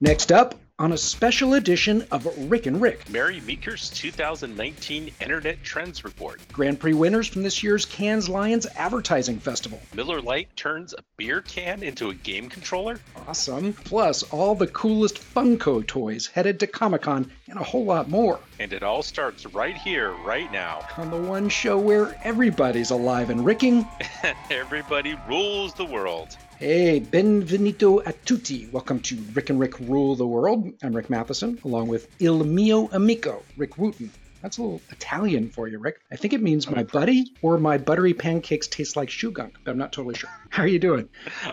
Next up, on a special edition of Rick and Rick. Mary Meeker's 2019 Internet Trends Report. Grand Prix winners from this year's Cannes Lions Advertising Festival. Miller Lite turns a beer can into a game controller. Awesome. Plus, all the coolest Funko toys headed to Comic Con and a whole lot more. And it all starts right here, right now. On the one show where everybody's alive and ricking. Everybody rules the world. Hey, benvenuto a tutti. Welcome to Rick and Rick Rule the World. I'm Rick Mathieson, along with Il mio amico, Rick Wootten. That's a little Italian for you, Rick. I think it means my buddy or my buttery pancakes taste like shoe gunk, but I'm not totally sure. How are you doing?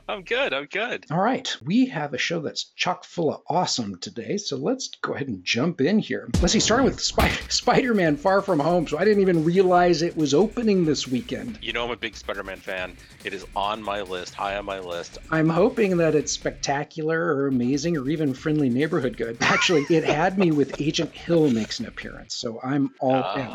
I'm good. I'm good. All right. We have a show that's chock full of awesome today, so let's go ahead and jump in here. Let's see, starting with Spider Man Far From Home. So I didn't even realize it was opening this weekend. You know, I'm a big Spider Man fan. It is on my list, high on my list. I'm hoping that it's spectacular or amazing or even friendly neighborhood good. Actually, it had me with Agent Hill makes an appearance, so I'm all uh, in.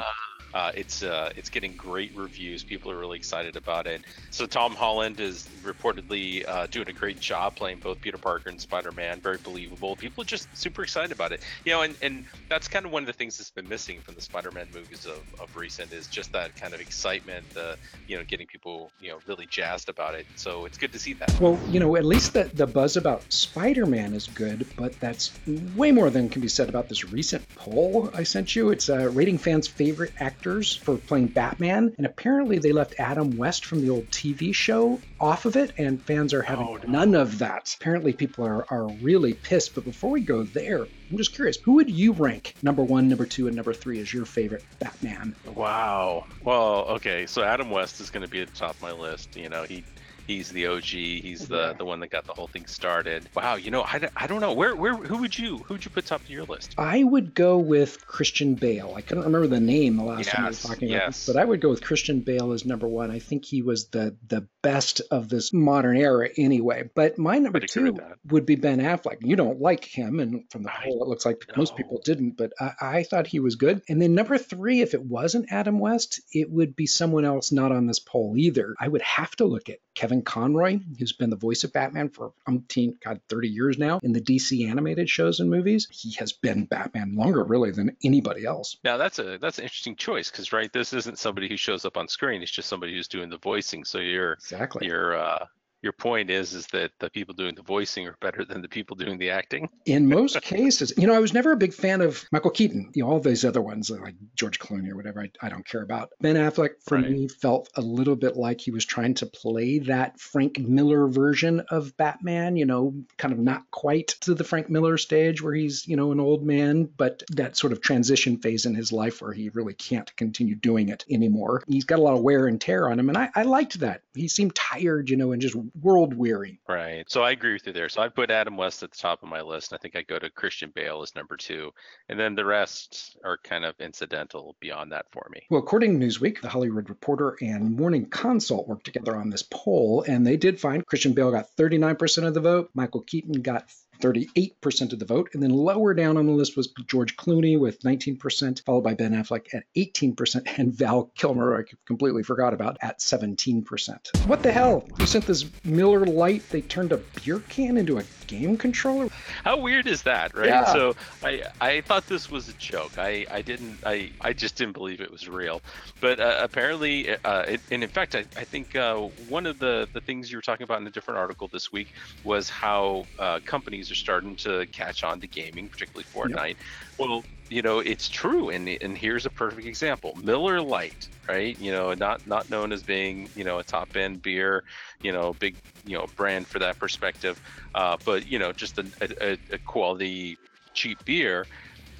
Uh, it's uh, it's getting great reviews. People are really excited about it. So Tom Holland is reportedly uh, doing a great job playing both Peter Parker and Spider Man. Very believable. People are just super excited about it. You know, and, and that's kind of one of the things that's been missing from the Spider Man movies of, of recent is just that kind of excitement. Uh, you know, getting people you know really jazzed about it. So it's good to see that. Well, you know, at least the the buzz about Spider Man is good, but that's way more than can be said about this recent poll I sent you. It's uh, rating fans' favorite actor actors for playing Batman, and apparently they left Adam West from the old TV show off of it, and fans are having oh, no. none of that. Apparently, people are, are really pissed. But before we go there, I'm just curious who would you rank number one, number two, and number three as your favorite Batman? Wow. Well, okay. So Adam West is going to be at the top of my list. You know, he He's the OG. He's the the one that got the whole thing started. Wow, you know, I, I don't know where where who would you who would you put top of your list? I would go with Christian Bale. I couldn't remember the name the last yes, time I was talking about this, but I would go with Christian Bale as number one. I think he was the the best of this modern era anyway. But my number two would be Ben Affleck. You don't like him, and from the poll, it looks like no. most people didn't. But I, I thought he was good. And then number three, if it wasn't Adam West, it would be someone else not on this poll either. I would have to look at Kevin Conroy, who's been the voice of Batman for umpteen, God, 30 years now in the DC animated shows and movies. He has been Batman longer, really, than anybody else. Now that's a that's an interesting choice because right, this isn't somebody who shows up on screen. It's just somebody who's doing the voicing. So you're exactly you're uh, your point is is that the people doing the voicing are better than the people doing the acting? In most cases you know i was never a big fan of michael keaton you know all these other ones uh, like george clooney or whatever i, I don't care about. Ben affleck for right. me felt a little bit like he was trying to play that frank miller version of batman you know kind of not quite to the frank miller stage where he's you know an old man but that sort of transition phase in his life where he really can't continue doing it anymore. He's got a lot of wear and tear on him and i, I liked that he seemed tired you know and just world weary. Right. So I agree with you there. So I put Adam West at the top of my list. I think I go to Christian Bale as number two, and then the rest are kind of incidental beyond that for me. Well, according to Newsweek, the Hollywood Reporter and Morning Consult worked together on this poll, and they did find Christian Bale got 39% of the vote, Michael Keaton got 38% of the vote. And then lower down on the list was George Clooney with 19%, followed by Ben Affleck at 18%, and Val Kilmer, I completely forgot about, at 17%. What the hell? You sent this Miller Lite, they turned a beer can into a game controller? How weird is that, right? Yeah. So I I thought this was a joke. I, I didn't I, I just didn't believe it was real. But uh, apparently, uh, it, and in fact, I, I think uh, one of the, the things you were talking about in a different article this week was how uh, companies are starting to catch on to gaming, particularly Fortnite. Yep. Well, you know, it's true, and and here's a perfect example: Miller Lite, right? You know, not not known as being you know a top end beer, you know, big you know brand for that perspective, uh, but you know, just a, a, a quality cheap beer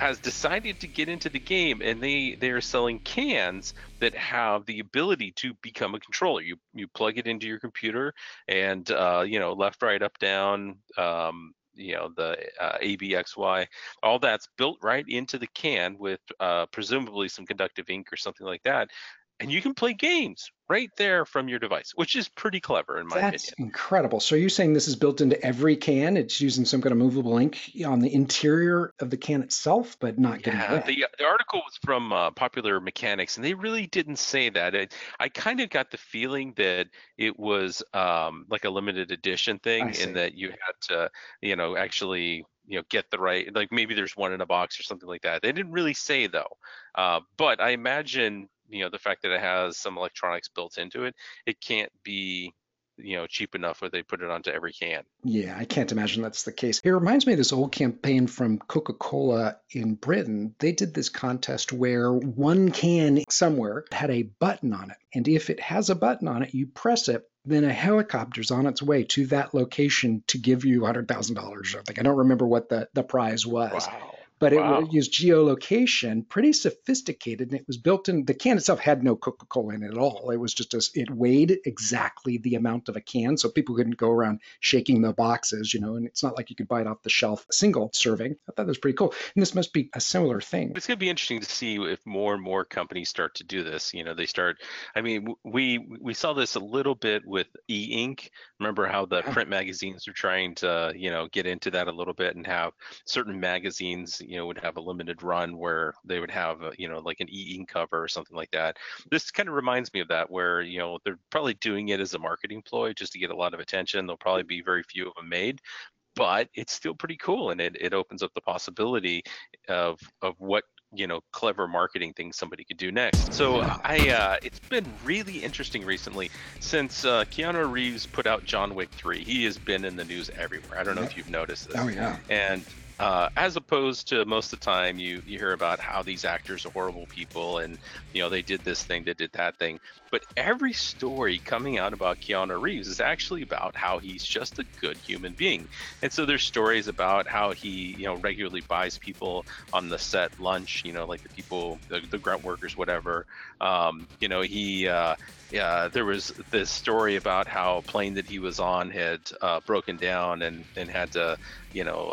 has decided to get into the game and they they are selling cans that have the ability to become a controller you you plug it into your computer and uh, you know left right up down um, you know the uh, ABXY, all that's built right into the can with uh, presumably some conductive ink or something like that, and you can play games right there from your device, which is pretty clever in my opinion. That's opinion. incredible. So you're saying this is built into every can? It's using some kind of movable ink on the interior of the can itself, but not getting yeah, the, the article was from uh, Popular Mechanics, and they really didn't say that. It, I kind of got the feeling that it was um, like a limited edition thing, in that you had to, you know, actually you know get the right like maybe there's one in a box or something like that. They didn't really say though, uh, but I imagine you know the fact that it has some electronics built into it, it can't be you know cheap enough where they put it onto every can. Yeah, I can't imagine that's the case. It reminds me of this old campaign from Coca-Cola in Britain. They did this contest where one can somewhere had a button on it, and if it has a button on it, you press it. Then a helicopter's on its way to that location to give you $100,000 or something. I don't remember what the, the prize was. Wow but wow. it used geolocation, pretty sophisticated, and it was built in. The can itself had no Coca-Cola in it at all. It was just a, it weighed exactly the amount of a can, so people couldn't go around shaking the boxes, you know. And it's not like you could buy it off the shelf single serving. I thought that was pretty cool, and this must be a similar thing. It's going to be interesting to see if more and more companies start to do this. You know, they start. I mean, we we saw this a little bit with e-ink. Remember how the print magazines are trying to you know get into that a little bit and have certain magazines you know would have a limited run where they would have a, you know like an e-ink cover or something like that. This kind of reminds me of that where you know they're probably doing it as a marketing ploy just to get a lot of attention. There'll probably be very few of them made but it's still pretty cool and it, it opens up the possibility of of what you know clever marketing things somebody could do next. So i uh, it's been really interesting recently since uh, keanu reeves put out john wick 3 he has been in the news everywhere. I don't know if you've noticed this. Oh yeah. And uh, as opposed to most of the time you you hear about how these actors are horrible people and you know they did this thing they did that thing. But every story coming out about keanu reeves is actually about how he's just a good human being. And so there's stories about how he you know regularly buys people on the set lunch you know like the people the, the grunt workers whatever. Um, you know he uh, there was this story about how a plane that he was on had uh, broken down and, and had to, you know,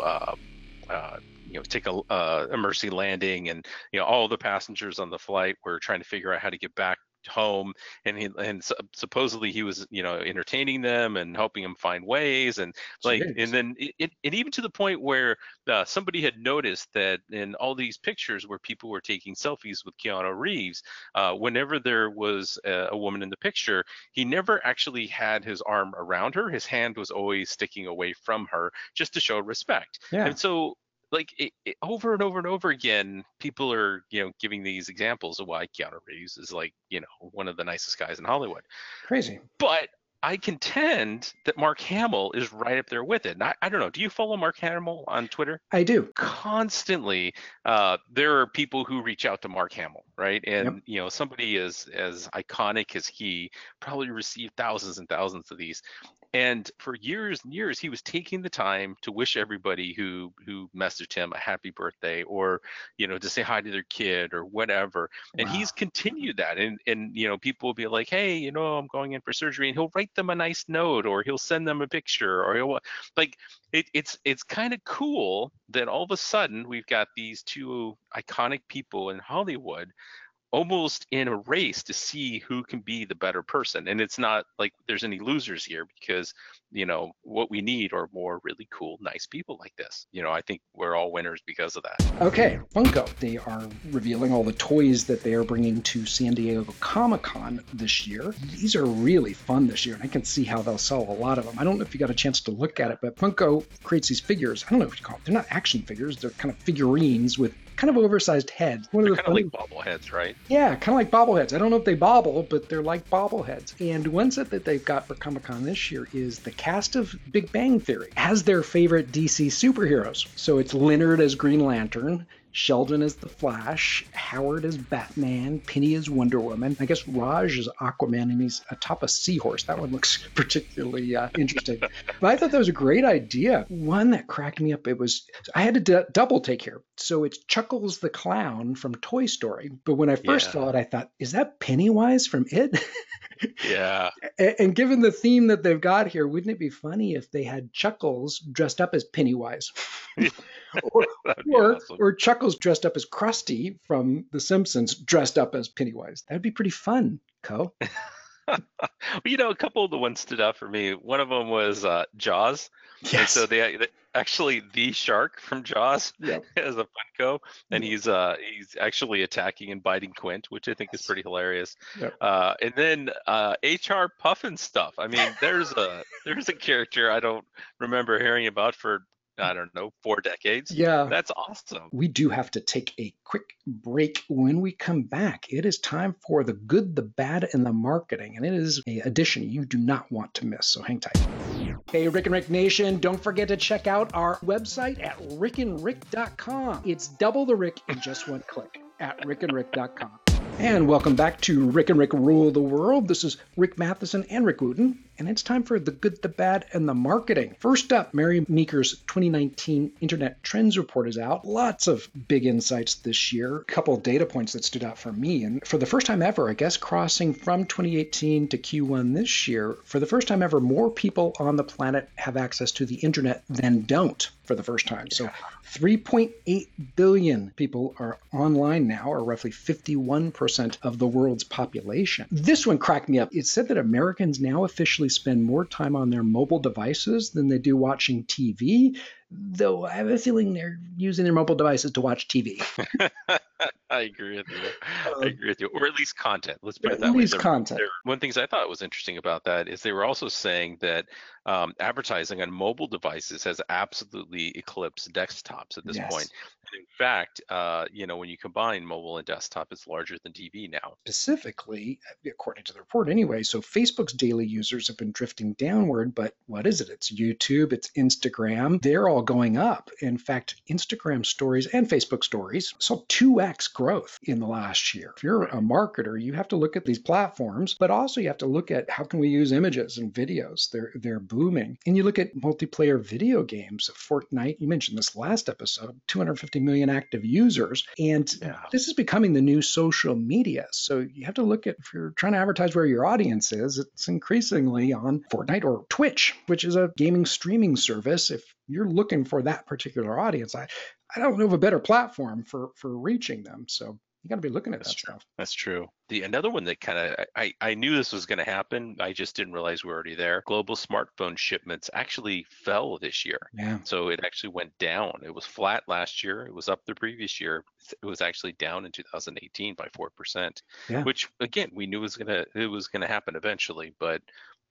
uh, you know take a, uh, a mercy landing and you know all the passengers on the flight were trying to figure out how to get back home and he and supposedly he was you know entertaining them and helping them find ways and like Jeez. and then it, it, and even to the point where uh, somebody had noticed that in all these pictures where people were taking selfies with Keanu Reeves uh, whenever there was a, a, woman in the picture he never actually had his arm around her his hand was always sticking away from her just to show respect yeah. and so like it, it, over and over and over again, people are you know giving these examples of why Keanu Reeves is like you know one of the nicest guys in Hollywood. Crazy. But I contend that Mark Hamill is right up there with it. And I, I don't know. Do you follow Mark Hamill on Twitter? I do. Constantly, uh, there are people who reach out to Mark Hamill, right? And yep. you know, somebody as as iconic as he probably received thousands and thousands of these and for years and years he was taking the time to wish everybody who who messaged him a happy birthday or you know to say hi to their kid or whatever and wow. he's continued that and and you know people will be like hey you know i'm going in for surgery and he'll write them a nice note or he'll send them a picture or he'll like it, it's it's kind of cool that all of a sudden we've got these two iconic people in hollywood almost in a race to see who can be the better person. And it's not like there's any losers here because you know what we need are more really cool nice people like this. You know i think we're all winners because of that. Okay funko they are revealing all the toys that they are bringing to san diego comic-con this year. These are really fun this year and i can see how they'll sell a lot of them. I don't know if you got a chance to look at it but funko creates these figures. I don't know what you call them they're not action figures they're kind of figurines with kind of oversized heads. One they're of the kind funny... of like bobbleheads, right? Yeah, kind of like bobbleheads. I don't know if they bobble, but they're like bobbleheads. And one set that they've got for Comic Con this year is the cast of Big Bang Theory as their favorite DC superheroes. So it's Leonard as Green Lantern, Sheldon is the Flash, Howard is Batman, Penny is Wonder Woman. I guess Raj is Aquaman, and he's atop a seahorse. That one looks particularly uh, interesting. but I thought that was a great idea. One that cracked me up. It was I had to d- double take here. So it's Chuckles the clown from Toy Story. But when I first yeah. saw it, I thought, is that Pennywise from It? yeah. And, and given the theme that they've got here, wouldn't it be funny if they had Chuckles dressed up as Pennywise? or, or, awesome. or, Chuckles dressed up as Krusty from The Simpsons, dressed up as Pennywise. That'd be pretty fun, Co. well, you know, a couple of the ones stood out for me. One of them was uh, Jaws. Yes. And so they, they, actually the shark from Jaws yep. as a Funko, and he's uh he's actually attacking and biting Quint, which I think is pretty hilarious. Yep. Uh, and then uh, HR Pufnstuf. I mean, there's a there's a character I don't remember hearing about for I don't know, four decades. Yeah. That's awesome. We do have to take a quick break. When we come back, it is time for the good, the bad, and the marketing. And it is a edition you do not want to miss. So hang tight. Hey, Rick and Rick Nation, don't forget to check out our website at rickandrick.com. It's double the Rick in just one click at rickandrick.com. And welcome back to Rick and Rick Rule the World. This is Rick Mathieson and Rick Wootten, and it's time for the good, the bad, and the marketing. First up, Mary Meeker's 2019 Internet Trends Report is out. Lots of big insights this year. A couple data points that stood out for me. And for the first time ever, I guess, crossing from 2018 to Q1 this year, for the first time ever, more people on the planet have access to the Internet than don't for the first time. So 3.8 billion people are online now, or roughly 51% of the world's population. This one cracked me up. It said that Americans now officially spend more time on their mobile devices than they do watching TV though I have a feeling they're using their mobile devices to watch TV. I agree with you. Um, I agree with you, or at least content. Let's put it that way. At least content. one of the things I thought was interesting about that is they were also saying that um, advertising on mobile devices has absolutely eclipsed desktops at this yes. point. And in fact, uh, you know, when you combine mobile and desktop, it's larger than TV now. Specifically, according to the report, anyway. So Facebook's daily users have been drifting downward, but what is it? It's YouTube, it's Instagram. They're all all going up. In fact, Instagram stories and Facebook stories saw 2x growth in the last year. If you're a marketer, you have to look at these platforms, but also you have to look at how can we use images and videos. They're they're booming. And you look at multiplayer video games, of Fortnite, you mentioned this last episode, 250 million active users. And yeah. this is becoming the new social media. So you have to look at if you're trying to advertise where your audience is, it's increasingly on Fortnite or Twitch, which is a gaming streaming service. If you're looking for that particular audience, I, I don't know of a better platform for for reaching them. So you got to be looking at That's that true. stuff. That's true. The another one that kind of I I knew this was going to happen. I just didn't realize we are already there. Global smartphone shipments actually fell this year. Yeah. So it actually went down. It was flat last year. It was up the previous year. It was actually down in 2018 by four percent. Yeah. Which again we knew was gonna it was gonna happen eventually, but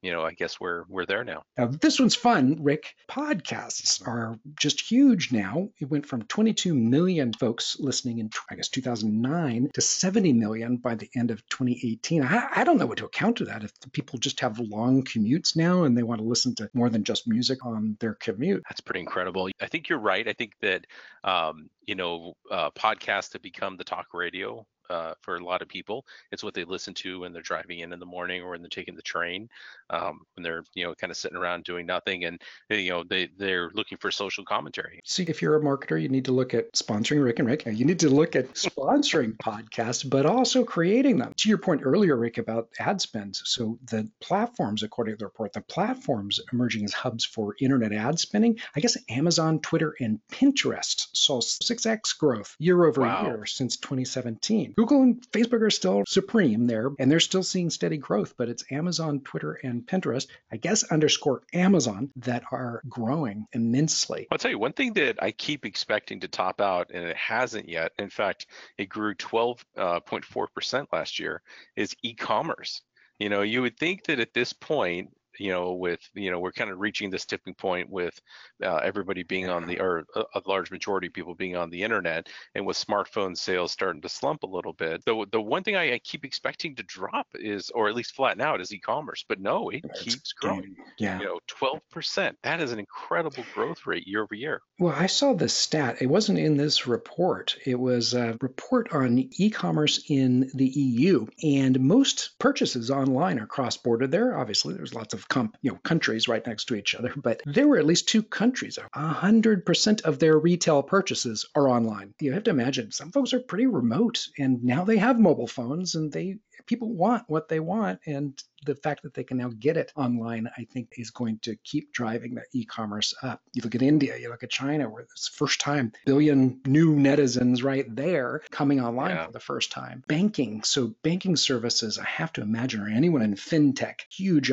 you know, I guess we're we're there now. Now this one's fun, Rick. Podcasts are just huge now. It went from 22 million folks listening in I guess 2009 to 70 million by the end of 2018. I, I don't know what to account to that. If people just have long commutes now and they want to listen to more than just music on their commute, that's pretty incredible. I think you're right. I think that um, you know, uh, podcasts have become the talk radio uh, for a lot of people. It's what they listen to when they're driving in in the morning or when they're taking the train, um, when they're you know kind of sitting around doing nothing, and you know they they're looking for social commentary. See, if you're a marketer, you need to look at sponsoring Rick and Rick. You need to look at sponsoring podcasts, but also creating them. To your point earlier, Rick, about ad spends. So the platforms, according to the report, the platforms emerging as hubs for internet ad spending. I guess Amazon, Twitter, and Pinterest saw 6x growth year over wow. year since 2017. Google and Facebook are still supreme there, and they're still seeing steady growth, but it's Amazon, Twitter, and Pinterest, I guess underscore Amazon, that are growing immensely. I'll tell you one thing that I keep expecting to top out, and it hasn't yet. In fact, it grew 12.4% uh, last year, is e commerce. You know, you would think that at this point, you know, with you know, we're kind of reaching this tipping point with uh, everybody being on the, or a, large majority of people being on the internet, and with smartphone sales starting to slump a little bit. The the one thing I, I keep expecting to drop is, or at least flatten out, is e-commerce. But no, it keeps growing. Yeah, you know, twelve percent. That is an incredible growth rate year over year. Well, I saw the stat. It wasn't in this report. It was a report on e-commerce in the EU, and most purchases online are cross-border. There, obviously, there's lots of comp, you know countries right next to each other, but there were at least two countries. 100% of their retail purchases are online. You have to imagine some folks are pretty remote, and now they have mobile phones, and they people want what they want, and the fact that they can now get it online, I think, is going to keep driving that e-commerce up. You look at India, you look at China, where it's first time billion new netizens right there coming online yeah. for the first time. Banking, so banking services, I have to imagine, or anyone in fintech, huge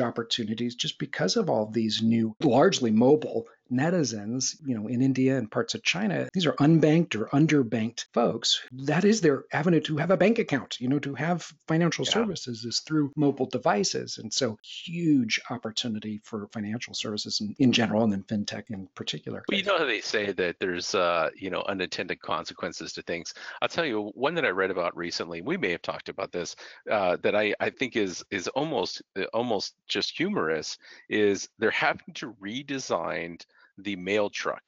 just because of all these new, largely mobile netizens, you know, in India and parts of China, these are unbanked or underbanked folks. That is their avenue to have a bank account, you know, to have financial yeah. services is through mobile devices. And so huge opportunity for financial services in, in general and then fintech in particular. Well, you know how they say that there's, uh, you know, unintended consequences to things. I'll tell you one that I read about recently. We may have talked about this uh, that I, I think is is almost almost just humorous. Is they're having to redesign the mail truck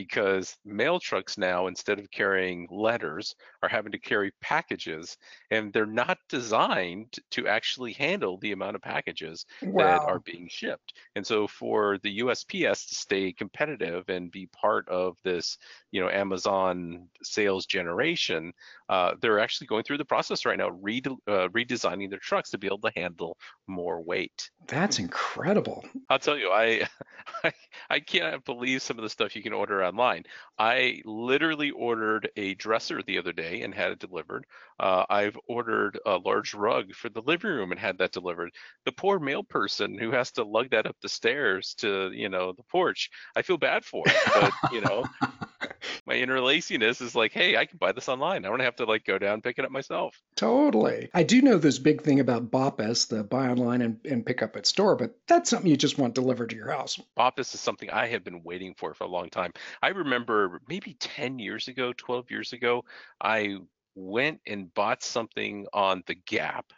because mail trucks now instead of carrying letters are having to carry packages and they're not designed to actually handle the amount of packages wow. that are being shipped. And so for the usps to stay competitive and be part of this you know amazon sales generation uh, they're actually going through the process right now re- uh, redesigning their trucks to be able to handle more weight. That's incredible. I'll tell you i i, I can't believe some of the stuff you can order online. I literally ordered a dresser the other day and had it delivered. Uh, i've ordered a large rug for the living room and had that delivered. The poor mail person who has to lug that up the stairs to you know the porch i feel bad for it, but you know my inner laziness is like, hey, I can buy this online. I don't have to like go down and pick it up myself. Totally. I do know this big thing about BOPIS, the buy online and, and pick up at store, but that's something you just want delivered to your house. BOPIS is something I have been waiting for for a long time. I remember maybe 10 years ago, 12 years ago, I went and bought something on the Gap,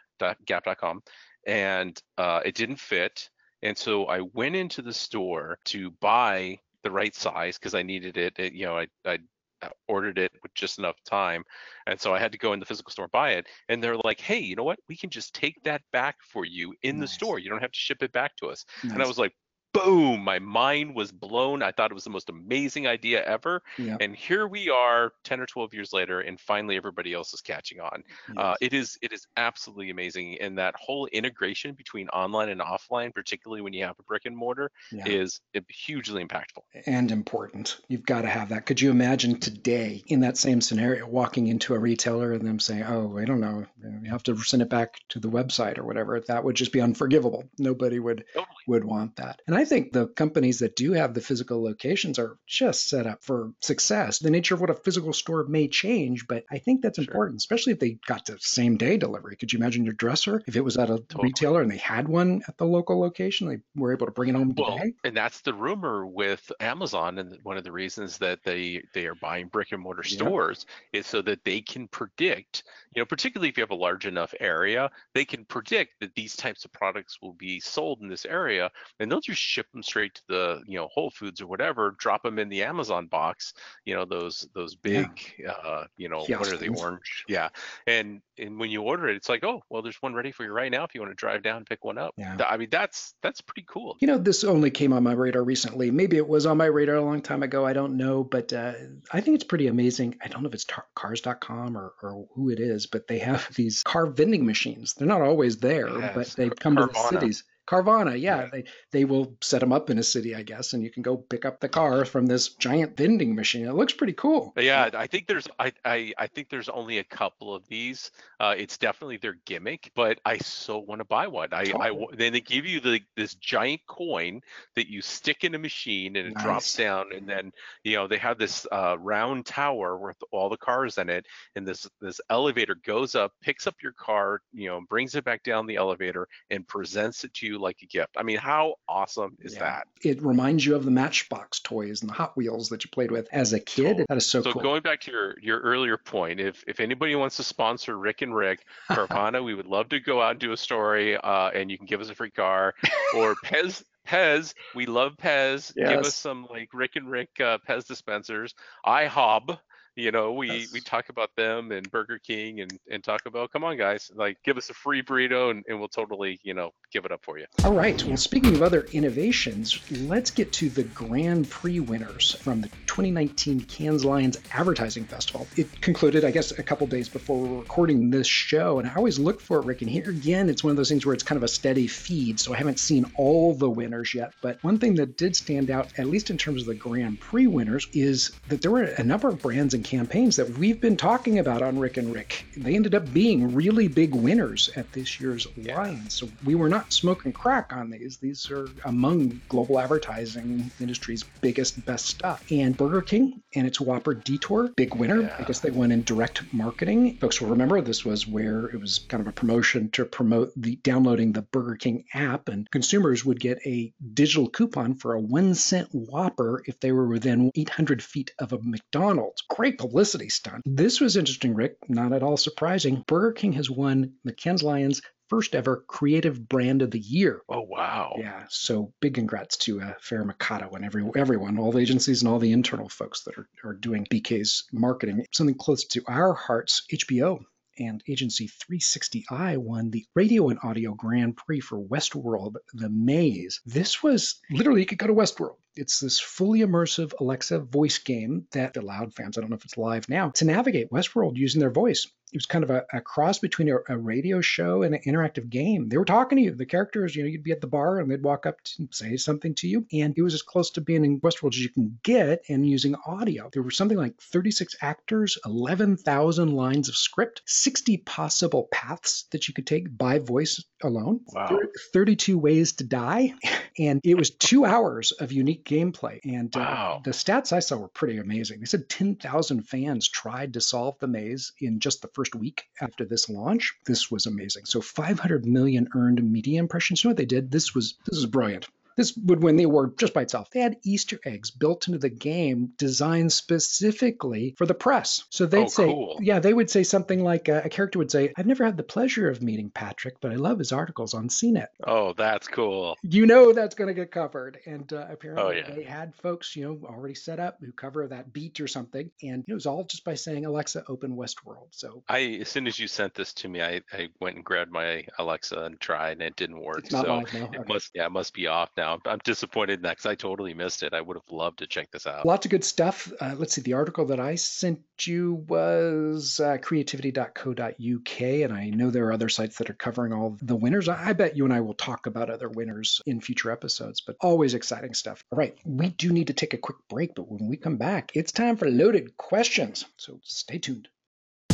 Gap.com, and uh, it didn't fit. And so I went into the store to buy the right size because I needed it. it. You know, I, I uh, ordered it with just enough time. And so I had to go in the physical store and buy it. And they're like, hey, you know what? We can just take that back for you in nice. the store. You don't have to ship it back to us. Nice. And I was like, boom, my mind was blown. I thought it was the most amazing idea ever. And here we are 10 or 12 years later, and finally everybody else is catching on. Yes. Uh, it is it is absolutely amazing. And that whole integration between online and offline, particularly when you have a brick and mortar, yeah. is hugely impactful. And important. You've got to have that. Could you imagine today in that same scenario walking into a retailer and them saying, oh, I don't know, you have to send it back to the website or whatever? That would just be unforgivable. Nobody would totally. would want that. And I I think the companies that do have the physical locations are just set up for success. The nature of what a physical store may change, but I think that's sure. important, especially if they got the same day delivery. Could you imagine your dresser if it was at a totally. retailer and they had one at the local location? They were able to bring it home well, today. And that's the rumor with Amazon, and one of the reasons that they they are buying brick and mortar stores is so that they can predict, you know, particularly if you have a large enough area, they can predict that these types of products will be sold in this area, and they'll just ship them straight to the you know Whole Foods or whatever, drop them in the Amazon box, you know those those big yeah. uh, you know what are they orange? Yeah, and and when you order it, it's like oh well, there's one ready for you right now if you want to drive down and pick one up. Yeah. I mean that's that's pretty cool. You know this only came on my radar recently. Maybe it was on my radar a long time ago. I don't know, but uh, I think it's pretty amazing. I don't know if it's tar- Cars.com or or who it is, but they have these car vending machines. They're not always there, yes. but they've come Carvana. to the cities. Carvana, yeah, yeah, they they will set them up in a city, I guess, and you can go pick up the car from this giant vending machine. It looks pretty cool. Yeah, I think there's I I, I think there's only a couple of these. Uh, it's definitely their gimmick, but I so want to buy one. I, I then they give you the this giant coin that you stick in a machine and it nice. drops down, and then you know they have this uh, round tower with all the cars in it, and this this elevator goes up, picks up your car, you know, brings it back down the elevator, and presents it to you you like a gift. I mean, how awesome is yeah. that? It reminds you of the Matchbox toys and the Hot Wheels that you played with as a kid. So, that is so, so cool. So going back to your your earlier point, if if anybody wants to sponsor Rick and Rick Carvana, we would love to go out and do a story, uh, and you can give us a free car or Pez Pez, we love Pez. Yes. Give us some like Rick and Rick uh, Pez dispensers. IHOB, you know we yes. we talk about them and burger king and and talk about come on guys like give us a free burrito and, and we'll totally you know give it up for you all right well speaking of other innovations let's get to the grand prix winners from the 2019 Cannes Lions Advertising Festival. It concluded, I guess, a couple days before we are recording this show, and I always look for it, Rick. And here again, it's one of those things where it's kind of a steady feed, so I haven't seen all the winners yet. But one thing that did stand out, at least in terms of the Grand Prix winners, is that there were a number of brands and campaigns that we've been talking about on Rick and Rick. They ended up being really big winners at this year's yeah. Lions. So we were not smoking crack on these. These are among global advertising industry's biggest, best stuff. And Burger King and its Whopper Detour, big winner. Yeah. I guess they won in direct marketing. Folks will remember this was where it was kind of a promotion to promote the downloading the Burger King app, and consumers would get a digital coupon for a one cent Whopper if they were within 800 feet of a McDonald's. Great publicity stunt. This was interesting, Rick. Not at all surprising. Burger King has won Cannes Lions first ever creative brand of the year. Oh wow! Yeah, so big congrats to uh, Fernando Machado and every everyone, all the agencies and all the internal folks that are, are doing BK's marketing. Something close to our hearts, HBO and Agency 360i won the Radio and Audio Grand Prix for Westworld The Maze. This was literally, you could go to Westworld. It's this fully immersive Alexa voice game that allowed fans, I don't know if it's live now, to navigate Westworld using their voice it was kind of a, a cross between a, a, radio show and an interactive game. They were talking to you. The characters, you know, you'd be at the bar and they'd walk up and say something to you. And it was as close to being in Westworld as you can get and using audio. There were something like 36 actors, 11,000 lines of script, 60 possible paths that you could take by voice alone, wow. 32 ways to die. And it was two hours of unique gameplay. And uh, wow. the stats I saw were pretty amazing. They said 10,000 fans tried to solve the maze in just the first first week after this launch. This was amazing. So 500 million earned media impressions. You know what they did? This was this is brilliant. This would win the award just by itself. They had Easter eggs built into the game designed specifically for the press. So they'd oh, say, cool. yeah, they would say something like uh, a character would say, I've never had the pleasure of meeting Patrick, but I love his articles on CNET. Oh, that's cool. You know that's going to get covered. And uh, apparently oh, yeah. they had folks, you know, already set up who cover that beat or something. And it was all just by saying, Alexa, open Westworld. So I, as soon as you sent this to me, I, I went and grabbed my Alexa and tried, and it didn't work. so it okay. must, yeah, it must be off now I'm disappointed in that because I totally missed it. I would have loved to check this out. Lots of good stuff. Uh, let's see. The article that I sent you was uh, creativity.co.uk, and I know there are other sites that are covering all the winners. I bet you and I will talk about other winners in future episodes, but always exciting stuff. All right, we do need to take a quick break, but when we come back, it's time for loaded questions. So stay tuned.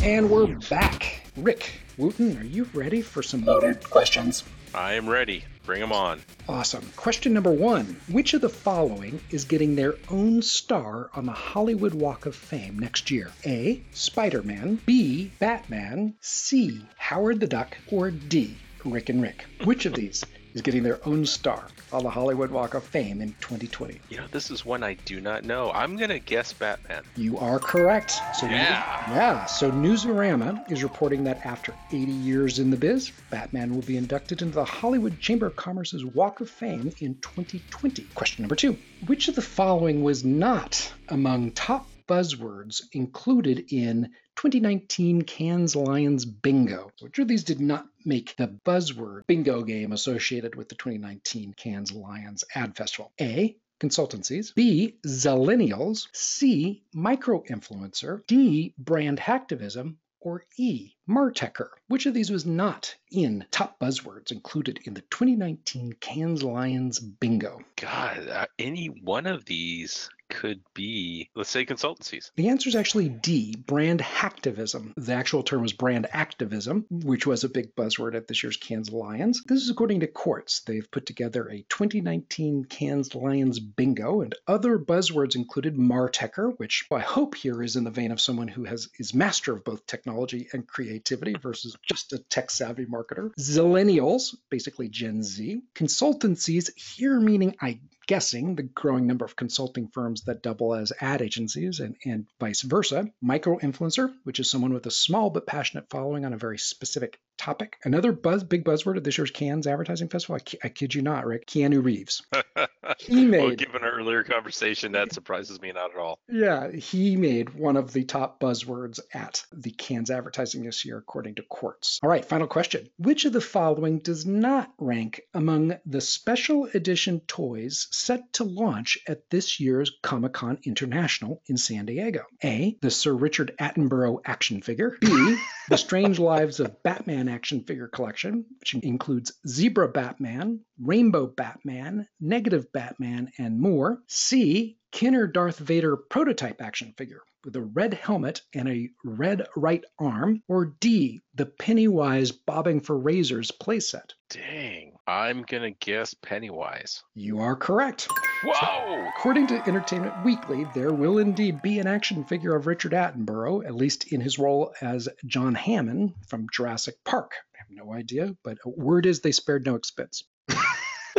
And we're back. Rick Wootten, are you ready for some loaded questions? I am ready. Bring them on. Awesome. Question number one Which of the following is getting their own star on the Hollywood Walk of Fame next year? A. Spider Man. B. Batman. C. Howard the Duck. Or D. Rick and Rick. Which of these is getting their own star on the Hollywood Walk of Fame in 2020. You know, this is one I do not know. I'm going to guess Batman. You are correct. So yeah. News, yeah. So Newsarama is reporting that after 80 years in the biz, Batman will be inducted into the Hollywood Chamber of Commerce's Walk of Fame in 2020. Question number two Which of the following was not among top buzzwords included in 2019 Cannes Lions Bingo. Which of these did not make the buzzword bingo game associated with the 2019 Cannes Lions Ad Festival? A. Consultancies. B. Zillennials. C. Micro influencer. D. Brand hacktivism or E, Martecher? Which of these was not in top buzzwords included in the 2019 Cannes Lions bingo? God, uh, any one of these could be, let's say, consultancies? The answer is actually D, brand hacktivism. The actual term was brand activism, which was a big buzzword at this year's Cannes Lions. This is according to Quartz. They've put together a 2019 Cannes Lions bingo, and other buzzwords included Martecher, which I hope here is in the vein of someone who has is master of both technology and creativity versus just a tech savvy marketer. Zillennials, basically Gen Z. Consultancies, here meaning I guessing the growing number of consulting firms that double as ad agencies and, and vice versa. Micro influencer, which is someone with a small but passionate following on a very specific topic. Another buzz, big buzzword at this year's Cannes Advertising Festival. I, I kid you not, Rick. Keanu Reeves. he made. well, given our earlier conversation, that surprises me not at all. Yeah, he made one of the top buzzwords at the Cannes Advertising this year, according to Quartz. All right, final question. Which of the following does not rank among the special edition toys set to launch at this year's Comic Con International in San Diego? A. The Sir Richard Attenborough action figure. B. The Strange Lives of Batman action figure collection, which includes Zebra Batman, Rainbow Batman, Negative Batman, and more. C. Kenner Darth Vader prototype action figure with a red helmet and a red right arm. Or D. The Pennywise Bobbing for Razors playset. Dang. I'm going to guess Pennywise. You are correct. Whoa! According to Entertainment Weekly, there will indeed be an action figure of Richard Attenborough, at least in his role as John Hammond from Jurassic Park. I have no idea, but word is they spared no expense.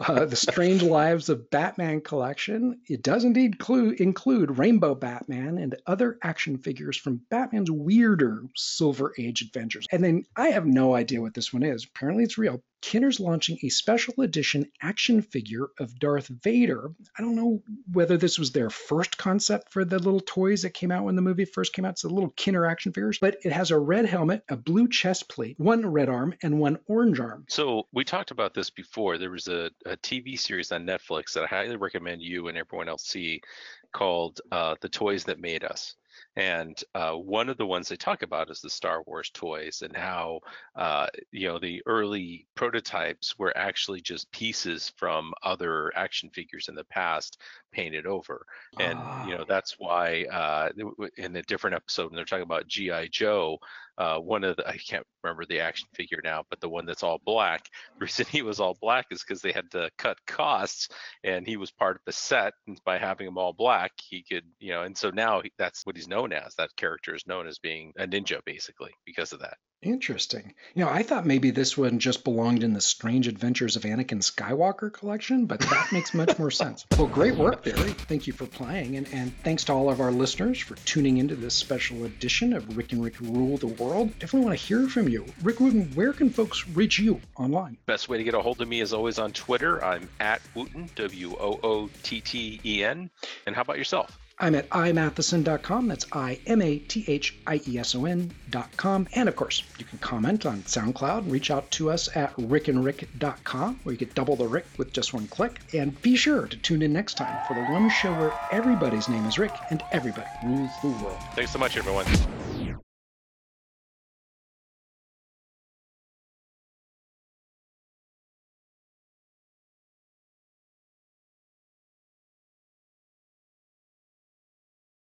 uh, the Strange Lives of Batman collection. It does indeed include, include Rainbow Batman and other action figures from Batman's weirder Silver Age adventures. And then I have no idea what this one is. Apparently, it's real. Kenner's launching a special edition action figure of Darth Vader. I don't know whether this was their first concept for the little toys that came out when the movie first came out. It's little Kenner action figures, but it has a red helmet, a blue chest plate, one red arm, and one orange arm. So we talked about this before. There was a, a TV series on Netflix that I highly recommend you and everyone else see called uh, The Toys That Made Us. And uh, one of the ones they talk about is the Star Wars toys and how, uh, you know, the early prototypes were actually just pieces from other action figures in the past painted over. And, you know, ah. that's why uh, in a different episode, when they're talking about G.I. Joe, uh, one of the I can't remember the action figure now, but the one that's all black. The reason he was all black is because they had to cut costs, and he was part of the set. And by having him all black, he could, you know, and so now he, that's what he's known as. That character is known as being a ninja, basically, because of that. Interesting. You know, I thought maybe this one just belonged in the Strange Adventures of Anakin Skywalker collection, but that makes much more sense. Well, great work, Barry. Thank you for playing, and, and thanks to all of our listeners for tuning into this special edition of Rick and Rick Rule the World. Definitely want to hear from you. Rick Wootten, where can folks reach you online? Best way to get a hold of me is always on Twitter. I'm at Wootten, W O O T T E N. And how about yourself? I'm at imathieson.com. That's I M A T H I E S O N.com. And of course, you can comment on SoundCloud reach out to us at rickandrick.com, where you get double the Rick with just one click. And be sure to tune in next time for the one show where everybody's name is Rick and everybody rules the world. Thanks so much, everyone.